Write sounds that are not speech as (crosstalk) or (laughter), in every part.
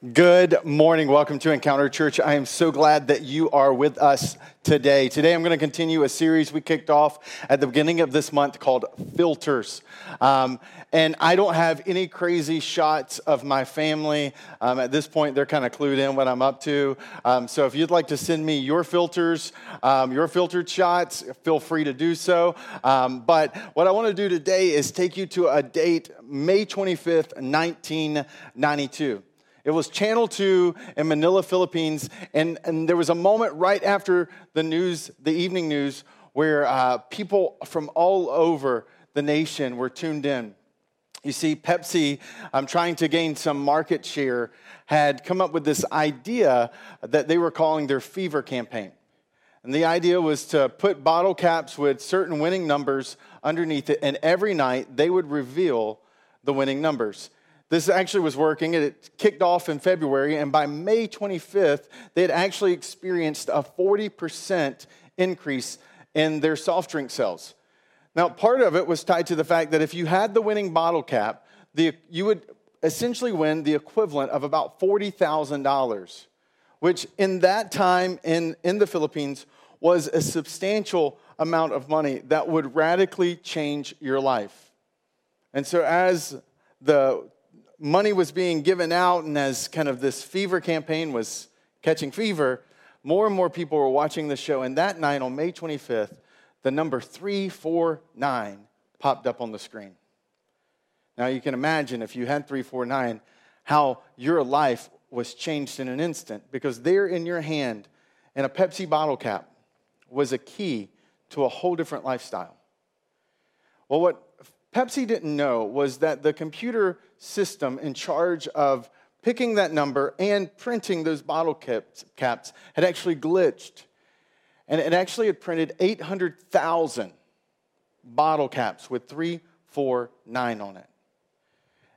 Good morning. Welcome to Encounter Church. I am so glad that you are with us today. Today, I'm going to continue a series we kicked off at the beginning of this month called Filters. Um, and I don't have any crazy shots of my family. Um, at this point, they're kind of clued in what I'm up to. Um, so if you'd like to send me your filters, um, your filtered shots, feel free to do so. Um, but what I want to do today is take you to a date, May 25th, 1992. It was Channel 2 in Manila, Philippines. And, and there was a moment right after the news, the evening news, where uh, people from all over the nation were tuned in. You see, Pepsi, um, trying to gain some market share, had come up with this idea that they were calling their fever campaign. And the idea was to put bottle caps with certain winning numbers underneath it, and every night they would reveal the winning numbers. This actually was working. It kicked off in February, and by May 25th, they had actually experienced a 40% increase in their soft drink sales. Now, part of it was tied to the fact that if you had the winning bottle cap, the, you would essentially win the equivalent of about $40,000, which in that time in, in the Philippines was a substantial amount of money that would radically change your life. And so, as the money was being given out, and as kind of this fever campaign was catching fever, more and more people were watching the show. And that night, on May 25th, the number 349 popped up on the screen. Now, you can imagine if you had 349, how your life was changed in an instant because there in your hand, in a Pepsi bottle cap, was a key to a whole different lifestyle. Well, what Pepsi didn't know was that the computer system in charge of picking that number and printing those bottle caps, caps had actually glitched. And it actually had printed 800,000 bottle caps with 349 on it.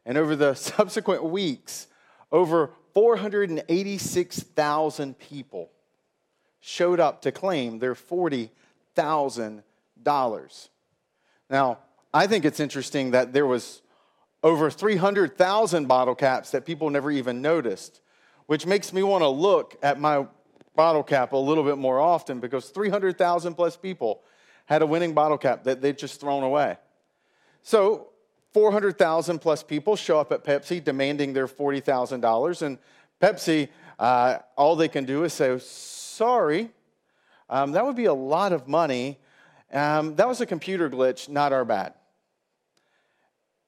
And over the (laughs) subsequent weeks, over 486,000 people showed up to claim their $40,000. Now, I think it's interesting that there was over 300,000 bottle caps that people never even noticed, which makes me want to look at my bottle cap a little bit more often because 300,000 plus people had a winning bottle cap that they'd just thrown away. So 400,000 plus people show up at Pepsi demanding their $40,000, and Pepsi, uh, all they can do is say, Sorry, um, that would be a lot of money. Um, that was a computer glitch, not our bad.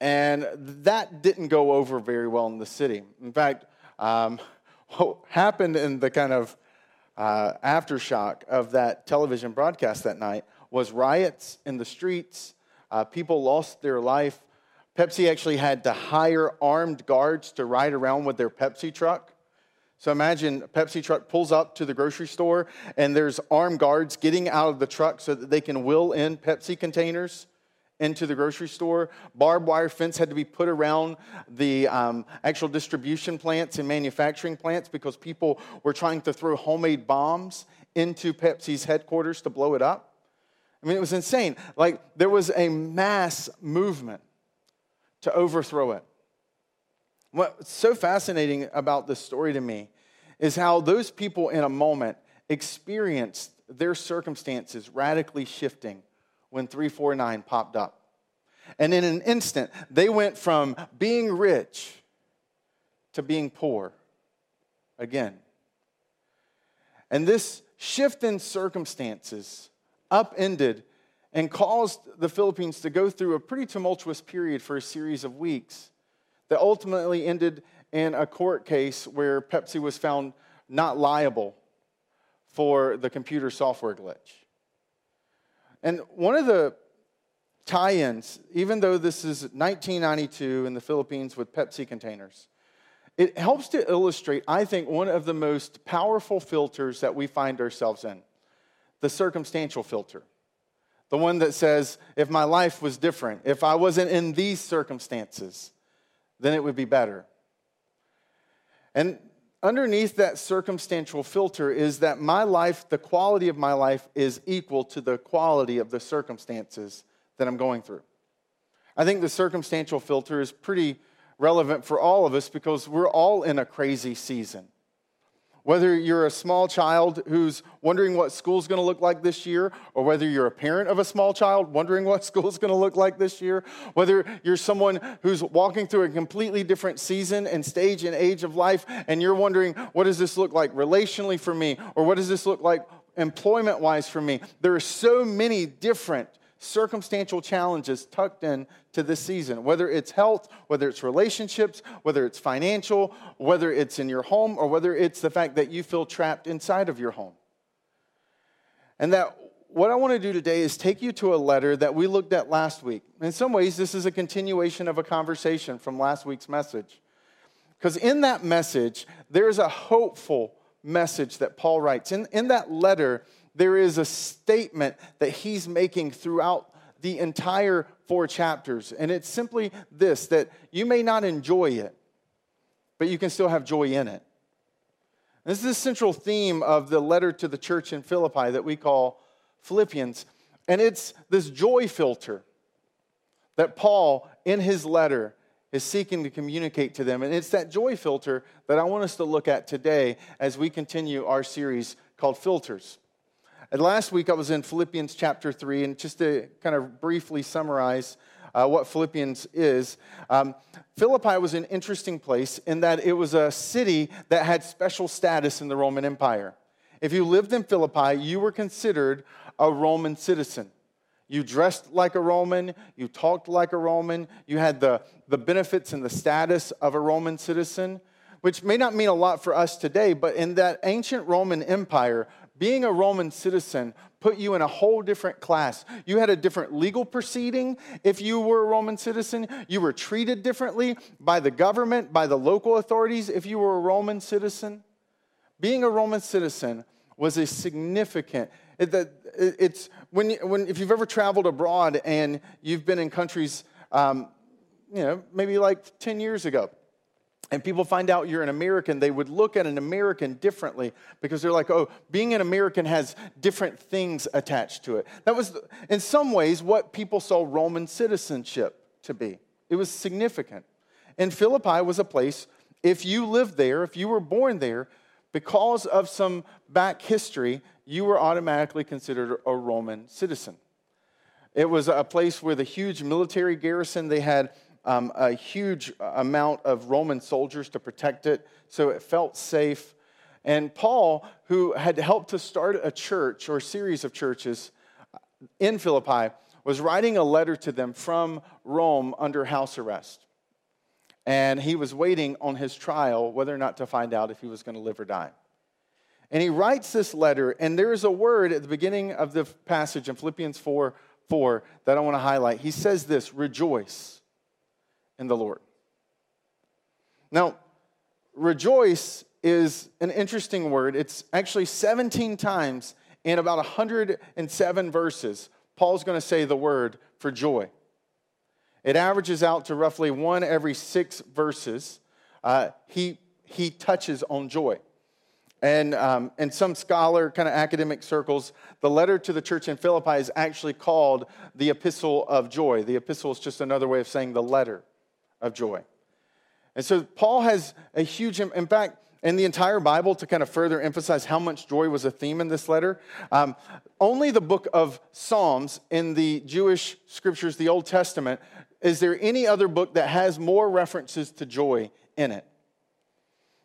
And that didn't go over very well in the city. In fact, um, (laughs) what happened in the kind of uh, aftershock of that television broadcast that night was riots in the streets. Uh, people lost their life. Pepsi actually had to hire armed guards to ride around with their Pepsi truck. So imagine a Pepsi truck pulls up to the grocery store and there's armed guards getting out of the truck so that they can wheel in Pepsi containers into the grocery store. Barbed wire fence had to be put around the um, actual distribution plants and manufacturing plants because people were trying to throw homemade bombs into Pepsi's headquarters to blow it up. I mean, it was insane. Like, there was a mass movement to overthrow it. What's so fascinating about this story to me is how those people in a moment experienced their circumstances radically shifting when 349 popped up. And in an instant, they went from being rich to being poor again. And this shift in circumstances upended and caused the Philippines to go through a pretty tumultuous period for a series of weeks that ultimately ended in a court case where Pepsi was found not liable for the computer software glitch. And one of the tie ins, even though this is 1992 in the Philippines with Pepsi containers, it helps to illustrate, I think, one of the most powerful filters that we find ourselves in the circumstantial filter. The one that says, if my life was different, if I wasn't in these circumstances, then it would be better. And underneath that circumstantial filter is that my life, the quality of my life, is equal to the quality of the circumstances that I'm going through. I think the circumstantial filter is pretty relevant for all of us because we're all in a crazy season. Whether you're a small child who's wondering what school's going to look like this year, or whether you're a parent of a small child wondering what (laughs) school's going to look like this year, whether you're someone who's walking through a completely different season and stage and age of life, and you're wondering, what does this look like relationally for me, or what does this look like employment wise for me? There are so many different circumstantial challenges tucked in to this season, whether it's health, whether it's relationships, whether it's financial, whether it's in your home, or whether it's the fact that you feel trapped inside of your home. And that what I want to do today is take you to a letter that we looked at last week. In some ways, this is a continuation of a conversation from last week's message. Because in that message, there's a hopeful message that Paul writes. In, in that letter, there is a statement that he's making throughout the entire four chapters. And it's simply this that you may not enjoy it, but you can still have joy in it. This is the central theme of the letter to the church in Philippi that we call Philippians. And it's this joy filter that Paul, in his letter, is seeking to communicate to them. And it's that joy filter that I want us to look at today as we continue our series called Filters. And last week I was in Philippians chapter 3, and just to kind of briefly summarize uh, what Philippians is, um, Philippi was an interesting place in that it was a city that had special status in the Roman Empire. If you lived in Philippi, you were considered a Roman citizen. You dressed like a Roman, you talked like a Roman, you had the, the benefits and the status of a Roman citizen, which may not mean a lot for us today, but in that ancient Roman Empire, being a Roman citizen put you in a whole different class. You had a different legal proceeding if you were a Roman citizen. You were treated differently by the government, by the local authorities if you were a Roman citizen. Being a Roman citizen was a significant it, it's when, when if you've ever traveled abroad and you've been in countries um, you know maybe like 10 years ago and people find out you're an American, they would look at an American differently because they're like, oh, being an American has different things attached to it. That was, in some ways, what people saw Roman citizenship to be. It was significant. And Philippi was a place, if you lived there, if you were born there, because of some back history, you were automatically considered a Roman citizen. It was a place with a huge military garrison. They had um, a huge amount of Roman soldiers to protect it, so it felt safe. And Paul, who had helped to start a church or series of churches in Philippi, was writing a letter to them from Rome under house arrest. And he was waiting on his trial, whether or not to find out if he was going to live or die. And he writes this letter, and there is a word at the beginning of the passage in Philippians 4 4 that I want to highlight. He says this rejoice in the Lord. Now, rejoice is an interesting word. It's actually 17 times in about 107 verses. Paul's going to say the word for joy. It averages out to roughly one every six verses. Uh, he, he touches on joy. And um, in some scholar, kind of academic circles, the letter to the church in Philippi is actually called the Epistle of Joy. The epistle is just another way of saying the letter of joy. And so Paul has a huge, in fact, in the entire Bible, to kind of further emphasize how much joy was a theme in this letter, um, only the book of Psalms in the Jewish scriptures, the Old Testament, is there any other book that has more references to joy in it?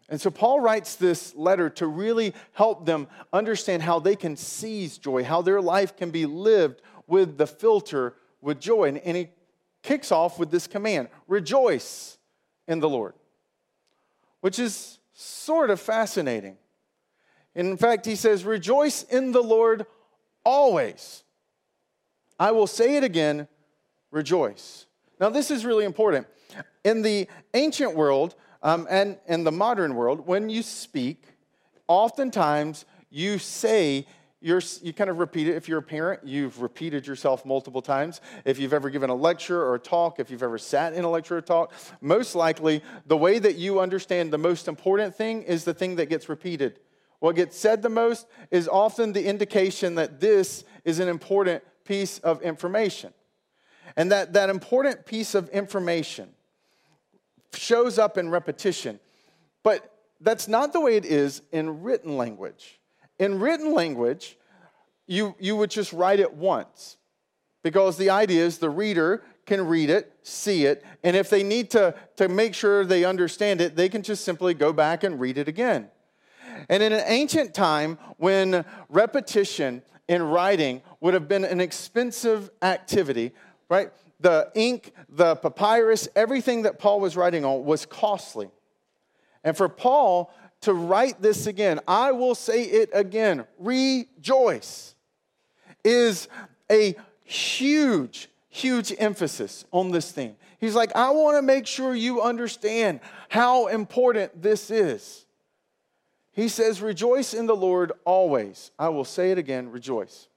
And so Paul writes this letter to really help them understand how they can seize joy, how their life can be lived with the filter with joy. And, and he kicks off with this command rejoice in the Lord, which is sort of fascinating. In fact, he says, Rejoice in the Lord always. I will say it again, rejoice. Now, this is really important. In the ancient world um, and in the modern world, when you speak, oftentimes you say you're, you kind of repeat it. If you're a parent, you've repeated yourself multiple times. If you've ever given a lecture or a talk, if you've ever sat in a lecture or talk, most likely the way that you understand the most important thing is the thing that gets repeated. What gets said the most is often the indication that this is an important piece of information. And that, that important piece of information shows up in repetition. But that's not the way it is in written language. In written language, you, you would just write it once because the idea is the reader can read it, see it, and if they need to, to make sure they understand it, they can just simply go back and read it again. And in an ancient time, when repetition in writing would have been an expensive activity, right? The ink, the papyrus, everything that Paul was writing on was costly. And for Paul to write this again, I will say it again, rejoice, is a huge, huge emphasis on this theme. He's like, I want to make sure you understand how important this is. He says, Rejoice in the Lord always. I will say it again, rejoice.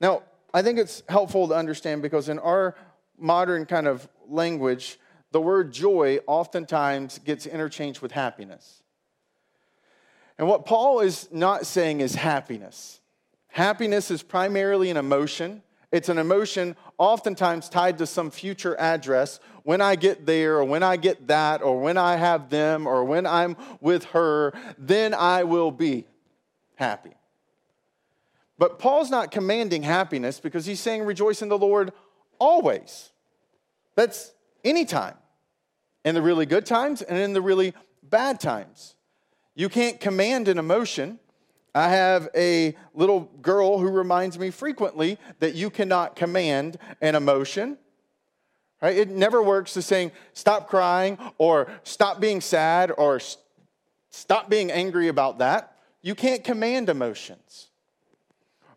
Now, I think it's helpful to understand because in our modern kind of language, the word joy oftentimes gets interchanged with happiness. And what Paul is not saying is happiness. Happiness is primarily an emotion. It's an emotion oftentimes tied to some future address. When I get there, or when I get that, or when I have them, or when I'm with her, then I will be happy. But Paul's not commanding happiness because he's saying rejoice in the Lord always. That's anytime, in the really good times and in the really bad times. You can't command an emotion. I have a little girl who reminds me frequently that you cannot command an emotion. Right? It never works to saying stop crying or stop being sad or stop being angry about that. You can't command emotions.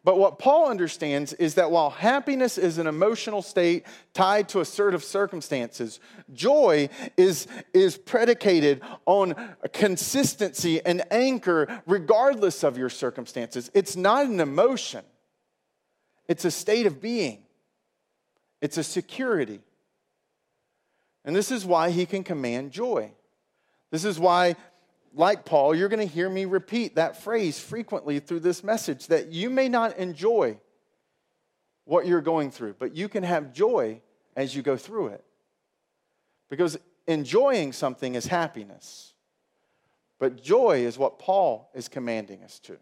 But what Paul understands is that while happiness is an emotional state tied to assertive circumstances, joy is, is predicated on consistency and anchor regardless of your circumstances. It's not an emotion, it's a state of being, it's a security. And this is why he can command joy. This is why like Paul, you're going to hear me repeat that phrase frequently through this message that you may not enjoy what you're going through, but you can have joy as you go through it. Because enjoying something is happiness, but joy is what Paul is commanding us to.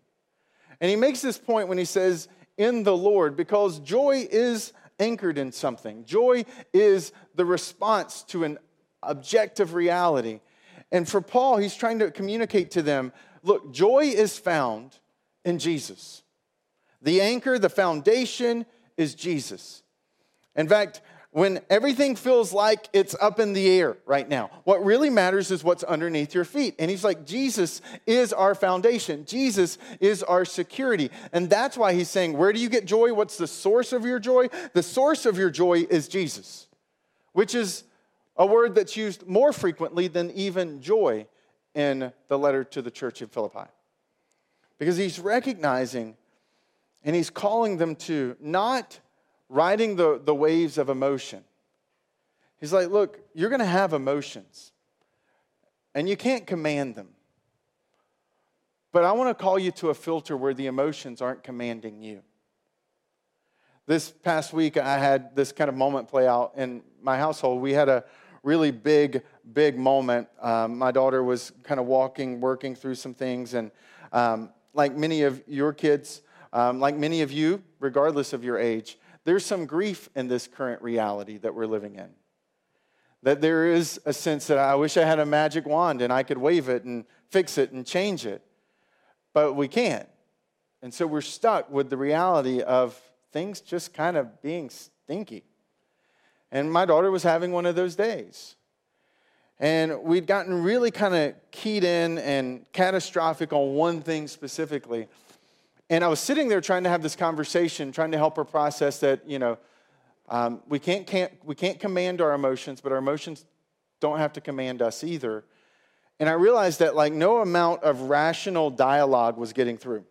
And he makes this point when he says, in the Lord, because joy is anchored in something. Joy is the response to an objective reality and for Paul, he's trying to communicate to them look, joy is found in Jesus. The anchor, the foundation is Jesus. In fact, when everything feels like it's up in the air right now, what really matters is what's underneath your feet. And he's like, Jesus is our foundation, Jesus is our security. And that's why he's saying, Where do you get joy? What's the source of your joy? The source of your joy is Jesus, which is a word that's used more frequently than even joy in the letter to the church in Philippi. Because he's recognizing and he's calling them to not riding the, the waves of emotion. He's like, look, you're going to have emotions, and you can't command them. But I want to call you to a filter where the emotions aren't commanding you. This past week, I had this kind of moment play out in my household. We had a really big, big moment. Um, my daughter was kind of walking, working through some things, and um, like many of your kids, um, like many of you, regardless of your age, there's some grief in this current reality that we're living in. That there is a sense that I wish I had a magic wand and I could wave it and fix it and change it, but we can't. And so we're stuck with the reality of things just kind of being stinky. And my daughter was having one of those days. And we'd gotten really kind of keyed in and catastrophic on one thing specifically. And I was sitting there trying to have this conversation, trying to help her process that, you know, um, we, can't, can't, we can't command our emotions, but our emotions don't have to command us either. And I realized that, like, no amount of rational dialogue was getting through.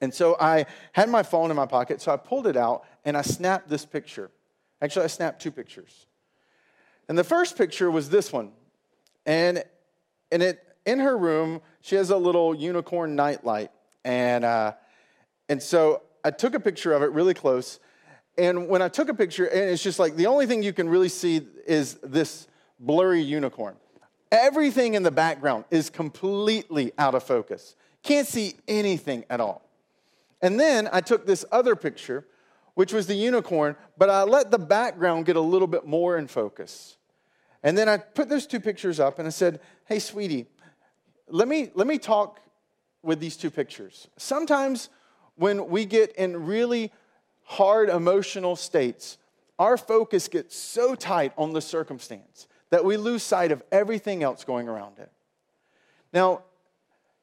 And so I had my phone in my pocket, so I pulled it out and I snapped this picture. Actually, I snapped two pictures. And the first picture was this one. And, and it, in her room, she has a little unicorn nightlight. And, uh, and so I took a picture of it really close. And when I took a picture, and it's just like the only thing you can really see is this blurry unicorn. Everything in the background is completely out of focus. Can't see anything at all. And then I took this other picture, which was the unicorn, but I let the background get a little bit more in focus. And then I put those two pictures up and I said, Hey, sweetie, let me, let me talk with these two pictures. Sometimes when we get in really hard emotional states, our focus gets so tight on the circumstance that we lose sight of everything else going around it. Now,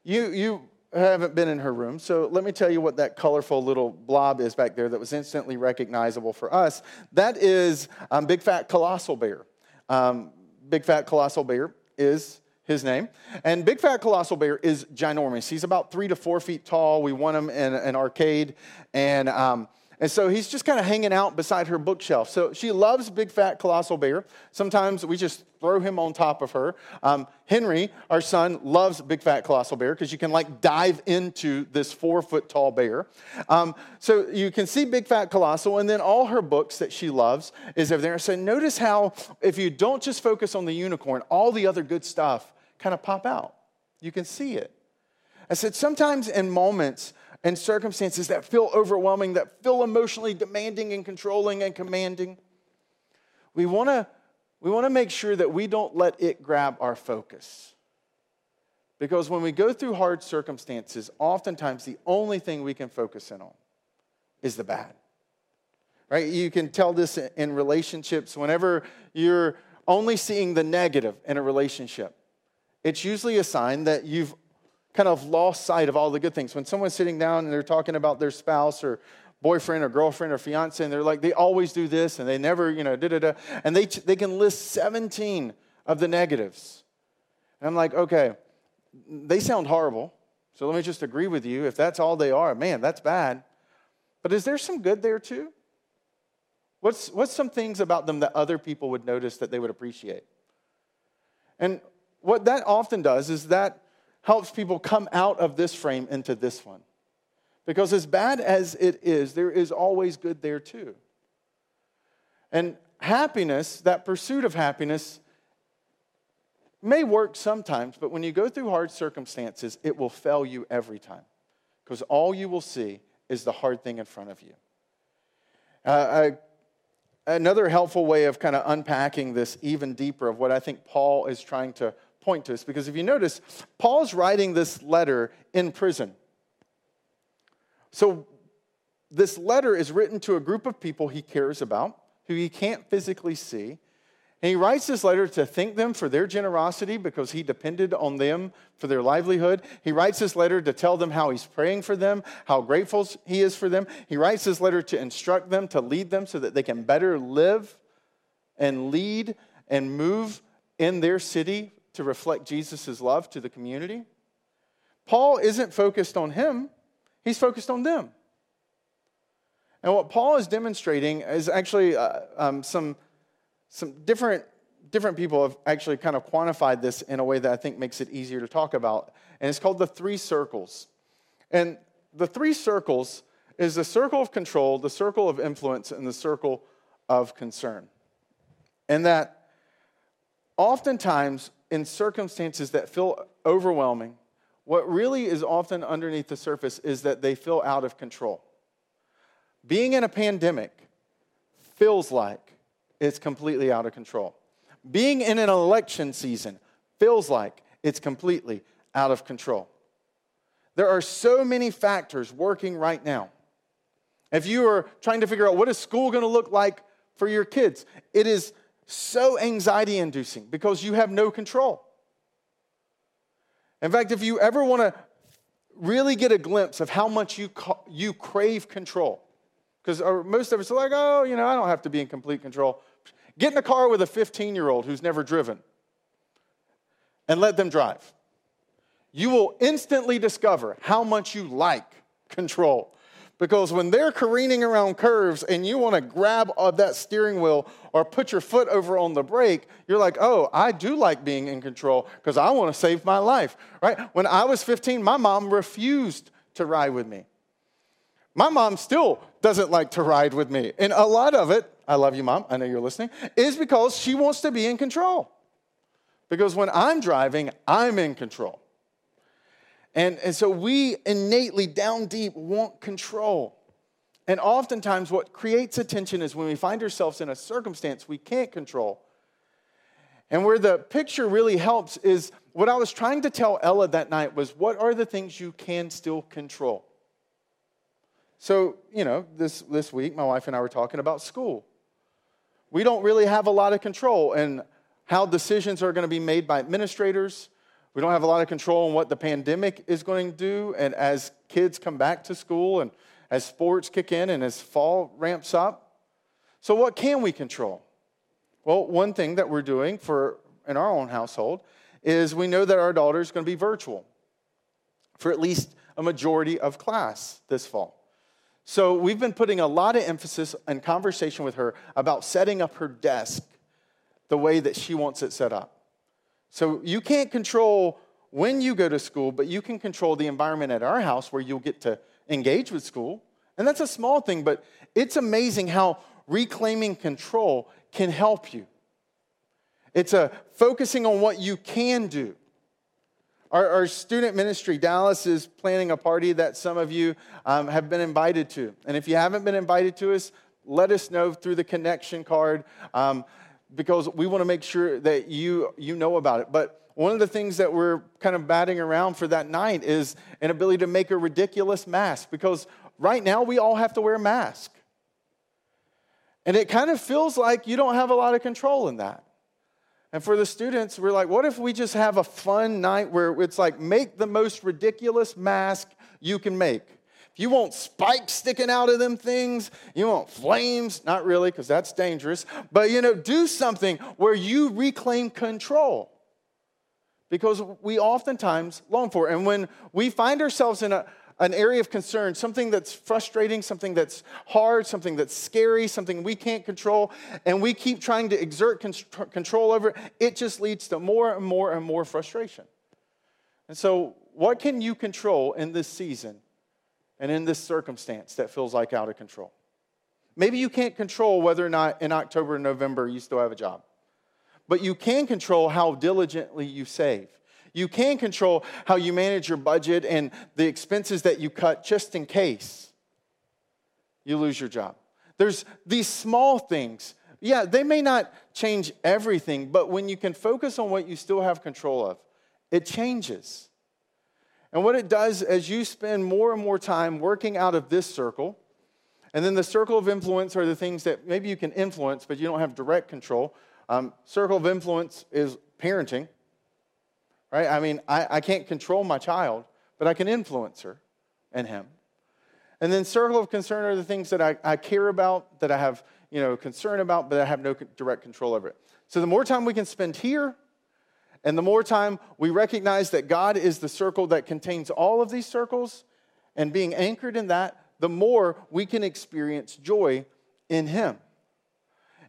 you, you haven't been in her room, so let me tell you what that colorful little blob is back there that was instantly recognizable for us. That is um, Big Fat Colossal Bear. Um, Big Fat Colossal Bear is his name. And Big Fat Colossal Bear is ginormous. He's about three to four feet tall. We won him in an arcade. And um, and so he's just kind of hanging out beside her bookshelf. So she loves Big Fat Colossal Bear. Sometimes we just throw him on top of her. Um, Henry, our son, loves Big Fat Colossal Bear because you can like dive into this four foot tall bear. Um, so you can see Big Fat Colossal, and then all her books that she loves is over there. So notice how if you don't just focus on the unicorn, all the other good stuff kind of pop out. You can see it. I said sometimes in moments and circumstances that feel overwhelming, that feel emotionally demanding and controlling and commanding. We want to we want to make sure that we don't let it grab our focus. Because when we go through hard circumstances, oftentimes the only thing we can focus in on is the bad. Right? You can tell this in relationships whenever you're only seeing the negative in a relationship. It's usually a sign that you've kind of lost sight of all the good things. When someone's sitting down and they're talking about their spouse or boyfriend or girlfriend or fiance, and they're like, they always do this and they never, you know, da da da. And they, they can list 17 of the negatives. And I'm like, okay, they sound horrible. So let me just agree with you. If that's all they are, man, that's bad. But is there some good there too? What's, what's some things about them that other people would notice that they would appreciate? And what that often does is that helps people come out of this frame into this one. Because as bad as it is, there is always good there too. And happiness, that pursuit of happiness, may work sometimes, but when you go through hard circumstances, it will fail you every time. Because all you will see is the hard thing in front of you. Uh, I, another helpful way of kind of unpacking this even deeper of what I think Paul is trying to point to us because if you notice, Paul's writing this letter in prison. So this letter is written to a group of people he cares about, who he can't physically see. And he writes this letter to thank them for their generosity because he depended on them for their livelihood. He writes this letter to tell them how he's praying for them, how grateful he is for them. He writes this letter to instruct them, to lead them so that they can better live and lead and move in their city to reflect Jesus' love to the community. Paul isn't focused on him, he's focused on them. And what Paul is demonstrating is actually uh, um, some, some different, different people have actually kind of quantified this in a way that I think makes it easier to talk about. And it's called the three circles. And the three circles is the circle of control, the circle of influence, and the circle of concern. And that oftentimes in circumstances that feel overwhelming, what really is often underneath the surface is that they feel out of control. Being in a pandemic feels like it's completely out of control. Being in an election season feels like it's completely out of control. There are so many factors working right now. If you are trying to figure out what is school going to look like for your kids, it is so anxiety inducing because you have no control. In fact, if you ever want to really get a glimpse of how much you, you crave control, because uh, most of us are like, oh, you know, I don't have to be in complete control. Get in a car with a 15 year old who's never driven and let them drive. You will instantly discover how much you like control. Because when they're careening around curves and you want to grab that steering wheel or put your foot over on the brake, you're like, oh, I do like being in control because I want to save my life, right? When I was 15, my mom refused to ride with me. My mom still doesn't like to ride with me. And a lot of it, I love you, mom, I know you're listening, is because she wants to be in control. Because when I'm driving, I'm in control. And, and so we innately, down deep, want control. And oftentimes, what creates attention is when we find ourselves in a circumstance we can't control. And where the picture really helps is what I was trying to tell Ella that night was what are the things you can still control? So, you know, this, this week, my wife and I were talking about school. We don't really have a lot of control in how decisions are going to be made by administrators. We don't have a lot of control on what the pandemic is going to do. And as kids come back to school and as sports kick in and as fall ramps up. So, what can we control? Well, one thing that we're doing for in our own household is we know that our daughter is going to be virtual for at least a majority of class this fall. So we've been putting a lot of emphasis and conversation with her about setting up her desk the way that she wants it set up. So you can't control when you go to school, but you can control the environment at our house where you'll get to engage with school. And that's a small thing, but it's amazing how reclaiming control can help you. It's a focusing on what you can do. Our, our student ministry, Dallas, is planning a party that some of you um, have been invited to. And if you haven't been invited to us, let us know through the connection card um, because we want to make sure that you, you know about it. But one of the things that we're kind of batting around for that night is an ability to make a ridiculous mask because right now we all have to wear a mask. And it kind of feels like you don't have a lot of control in that. And for the students, we're like, what if we just have a fun night where it's like, make the most ridiculous mask you can make? If you want spikes sticking out of them things, you want flames, not really, because that's dangerous, but you know, do something where you reclaim control. Because we oftentimes long for it. And when we find ourselves in a, an area of concern, something that's frustrating, something that's hard, something that's scary, something we can't control, and we keep trying to exert control over it, it just leads to more and more and more frustration. And so, what can you control in this season and in this circumstance that feels like out of control? Maybe you can't control whether or not in October and November you still have a job, but you can control how diligently you save. You can control how you manage your budget and the expenses that you cut just in case you lose your job. There's these small things. Yeah, they may not change everything, but when you can focus on what you still have control of, it changes. And what it does as you spend more and more time working out of this circle, and then the circle of influence are the things that maybe you can influence, but you don't have direct control. Um, circle of influence is parenting right? I mean, I, I can't control my child, but I can influence her and him. And then circle of concern are the things that I, I care about, that I have, you know, concern about, but I have no direct control over it. So the more time we can spend here, and the more time we recognize that God is the circle that contains all of these circles, and being anchored in that, the more we can experience joy in Him.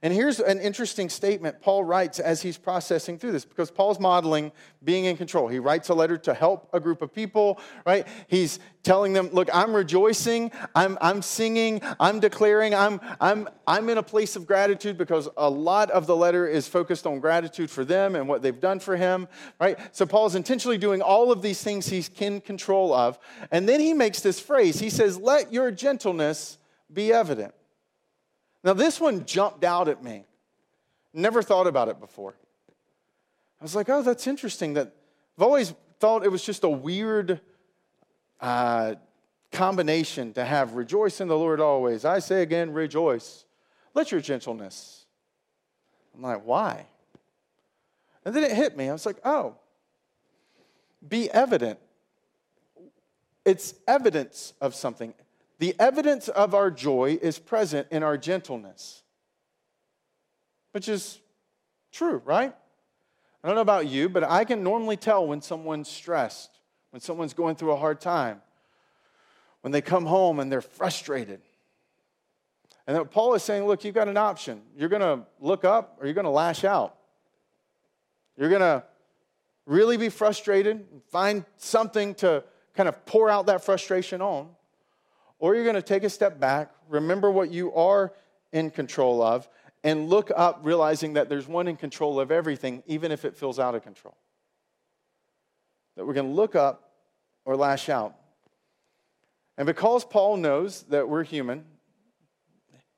And here's an interesting statement Paul writes as he's processing through this because Paul's modeling being in control. He writes a letter to help a group of people, right? He's telling them, look, I'm rejoicing, I'm, I'm singing, I'm declaring, I'm, I'm, I'm in a place of gratitude because a lot of the letter is focused on gratitude for them and what they've done for him, right? So Paul's intentionally doing all of these things he's in control of. And then he makes this phrase he says, let your gentleness be evident. Now, this one jumped out at me. Never thought about it before. I was like, oh, that's interesting. That I've always thought it was just a weird uh, combination to have rejoice in the Lord always. I say again, rejoice. Let your gentleness. I'm like, why? And then it hit me. I was like, oh, be evident. It's evidence of something. The evidence of our joy is present in our gentleness, which is true, right? I don't know about you, but I can normally tell when someone's stressed, when someone's going through a hard time, when they come home and they're frustrated. And Paul is saying, look, you've got an option. You're going to look up or you're going to lash out. You're going to really be frustrated, and find something to kind of pour out that frustration on, or you're going to take a step back, remember what you are in control of, and look up realizing that there's one in control of everything, even if it feels out of control. That we're going to look up or lash out. And because Paul knows that we're human,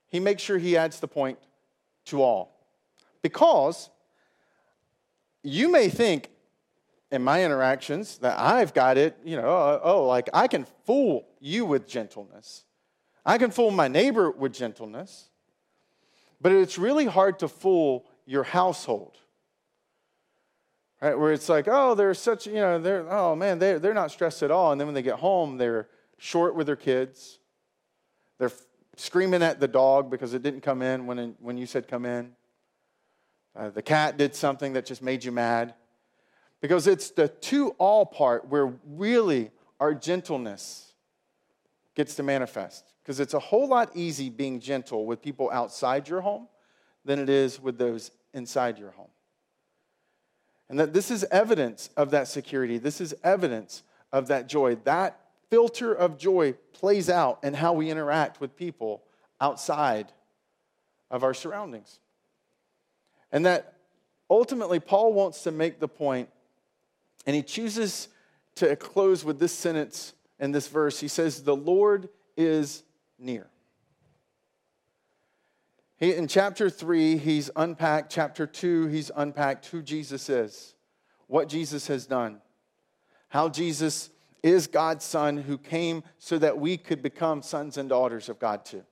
he makes sure he adds the point to all. Because you may think in my interactions that I've got it, you know, oh, oh, like I can fool you with gentleness. I can fool my neighbor with gentleness. But it's really hard to fool your household. Right? Where it's like, oh, they're such, you know, they're, oh man, they're, they're not stressed at all. And then when they get home, they're short with their kids. They're screaming at the dog because it didn't come in when, when you said come in. Uh, the cat did something that just made you mad. Because it's the to all part where really our gentleness gets to manifest. Because it's a whole lot easy being gentle with people outside your home than it is with those inside your home. And that this is evidence of that security. This is evidence of that joy. That filter of joy plays out in how we interact with people outside of our surroundings. And that ultimately, Paul wants to make the point, and he chooses to close with this sentence in this verse. He says, The Lord is near. He, in chapter 3, he's unpacked. Chapter 2, he's unpacked who Jesus is, what Jesus has done, how Jesus is God's Son who came so that we could become sons and daughters of God too.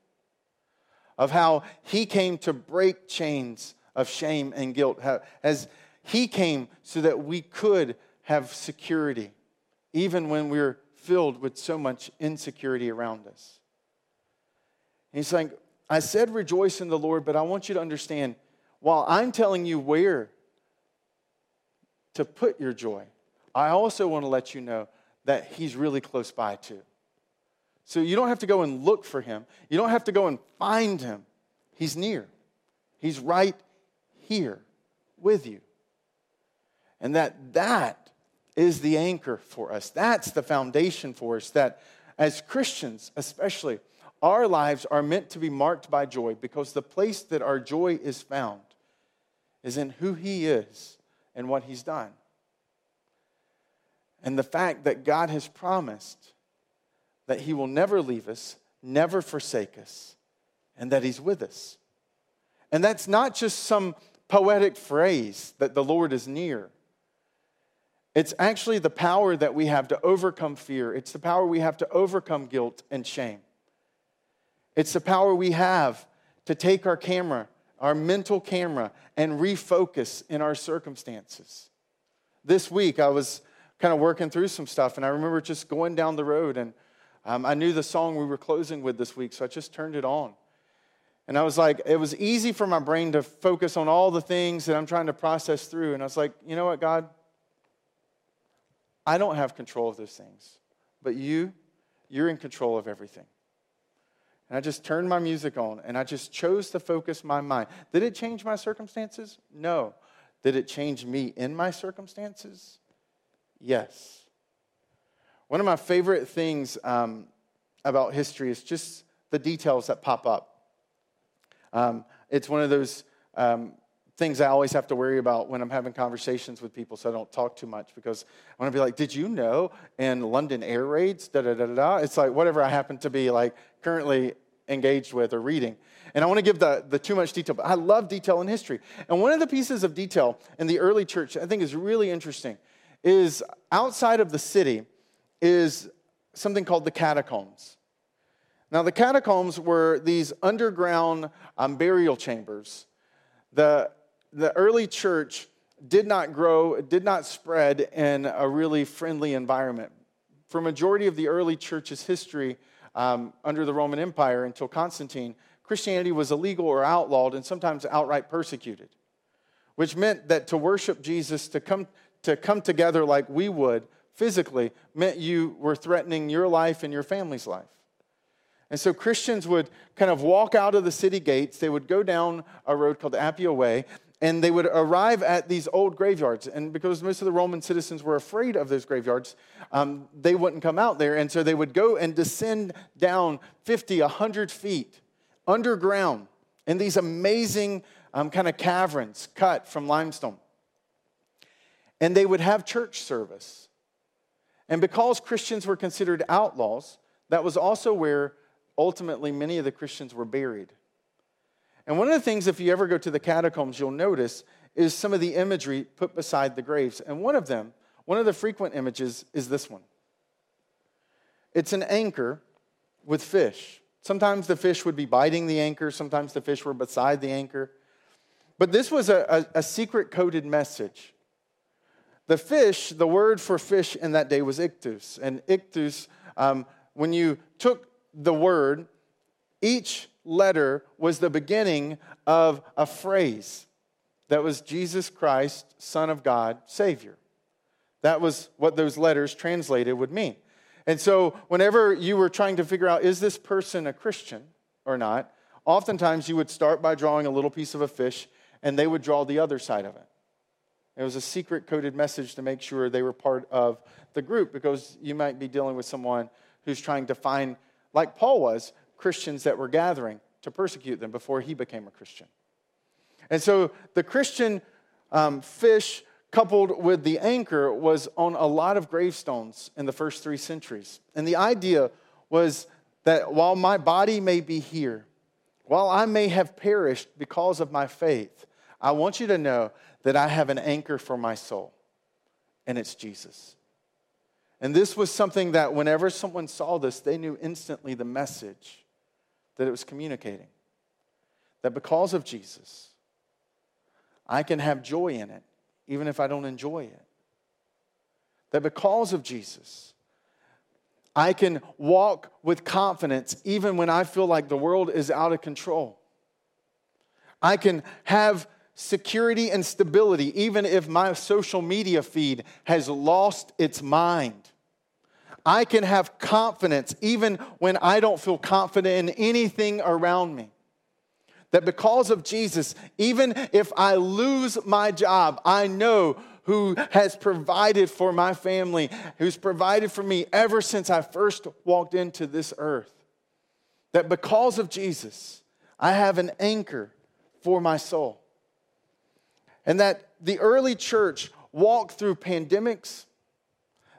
Of how he came to break chains of shame and guilt, as he came so that we could have security, even when we're filled with so much insecurity around us. he's saying, I said rejoice in the Lord, but I want you to understand while I'm telling you where to put your joy, I also want to let you know that he's really close by too. So you don't have to go and look for him. You don't have to go and find him. He's near. He's right here with you. And that that is the anchor for us. That's the foundation for us that as Christians, especially, our lives are meant to be marked by joy because the place that our joy is found is in who he is and what he's done and the fact that God has promised that He will never leave us, never forsake us, and that He's with us. And that's not just some poetic phrase that the Lord is near. It's actually the power that we have to overcome fear. It's the power we have to overcome guilt and shame. It's the power we have to take our camera, our mental camera, and refocus in our circumstances. This week, I was kind of working through some stuff. And I remember just going down the road, and um, I knew the song we were closing with this week, so I just turned it on. And I was like, it was easy for my brain to focus on all the things that I'm trying to process through. And I was like, you know what, God? I don't have control of those things, but you, you're in control of everything. And I just turned my music on and I just chose to focus my mind. Did it change my circumstances? No. Did it change me in my circumstances? Yes. One of my favorite things um, about history is just the details that pop up. Um, it's one of those um, things I always have to worry about when I'm having conversations with people, so I don't talk too much because I want to be like, "Did you know in London air raids?" Da da da da. It's like whatever I happen to be like currently engaged with or reading. And I want to give the, the too much detail, but I love detail in history. And one of the pieces of detail in the early church I think is really interesting is outside of the city is something called the catacombs. Now, the catacombs were these underground um, burial chambers. The, the early church did not grow, did not spread in a really friendly environment. For majority of the early church's history um, under the Roman Empire until Constantine, Christianity was illegal or outlawed and sometimes outright persecuted, which meant that to worship Jesus, to come to come together like we would physically meant you were threatening your life and your family's life. And so Christians would kind of walk out of the city gates, they would go down a road called Appian Way, and they would arrive at these old graveyards. And because most of the Roman citizens were afraid of those graveyards, um, they wouldn't come out there. And so they would go and descend down 50, 100 feet underground in these amazing um, kind of caverns cut from limestone. And they would have church service. And because Christians were considered outlaws, that was also where ultimately many of the Christians were buried. And one of the things, if you ever go to the catacombs, you'll notice is some of the imagery put beside the graves. And one of them, one of the frequent images, is this one it's an anchor with fish. Sometimes the fish would be biting the anchor, sometimes the fish were beside the anchor. But this was a, a, a secret coded message. The fish, the word for fish in that day was ichthus. And ichthus, um, when you took the word, each letter was the beginning of a phrase that was Jesus Christ, Son of God, Savior. That was what those letters translated would mean. And so, whenever you were trying to figure out, is this person a Christian or not, oftentimes you would start by drawing a little piece of a fish and they would draw the other side of it. It was a secret coded message to make sure they were part of the group because you might be dealing with someone who's trying to find, like Paul was, Christians that were gathering to persecute them before he became a Christian. And so the Christian um, fish coupled with the anchor was on a lot of gravestones in the first three centuries. And the idea was that while my body may be here, while I may have perished because of my faith, I want you to know that I have an anchor for my soul, and it's Jesus. And this was something that whenever someone saw this, they knew instantly the message that it was communicating. That because of Jesus, I can have joy in it, even if I don't enjoy it. That because of Jesus, I can walk with confidence even when I feel like the world is out of control. I can have security and stability even if my social media feed has lost its mind. I can have confidence even when I don't feel confident in anything around me. That because of Jesus, even if I lose my job, I know who has provided for my family, who's provided for me ever since I first walked into this earth. That because of Jesus, I have an anchor for my soul. And that the early church walked through pandemics,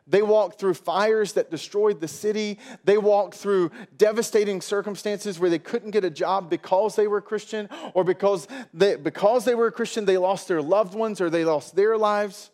they walked through fires that destroyed the city. They walked through devastating circumstances where they couldn't get a job because they were Christian, or because they, because they were Christian, they lost their loved ones or they lost their lives.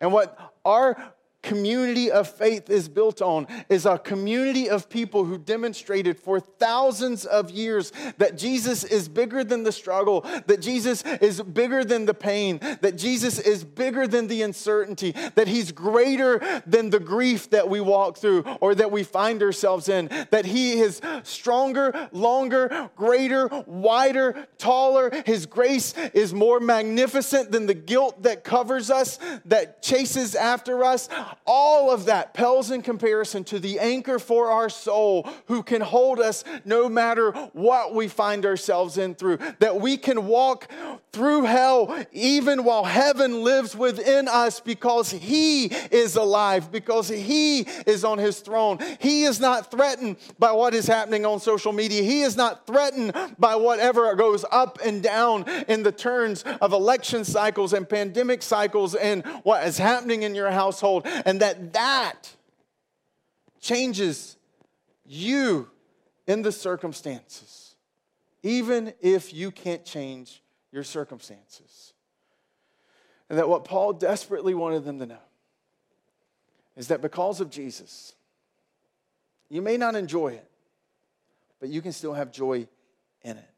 And what our community of faith is built on is a community of people who demonstrated for thousands of years that Jesus is bigger than the struggle, that Jesus is bigger than the pain, that Jesus is bigger than the uncertainty, that he's greater than the grief that we walk through or that we find ourselves in, that he is stronger, longer, greater, wider, taller. His grace is more magnificent than the guilt that covers us, that chases after us all of that pales in comparison to the anchor for our soul who can hold us no matter what we find ourselves in through. That we can walk through hell even while heaven lives within us because He is alive, because He is on His throne. He is not threatened by what is happening on social media. He is not threatened by whatever goes up and down in the turns of election cycles and pandemic cycles and what is happening in your household and that that changes you in the circumstances, even if you can't change your circumstances. And that what Paul desperately wanted them to know is that because of Jesus, you may not enjoy it, but you can still have joy in it.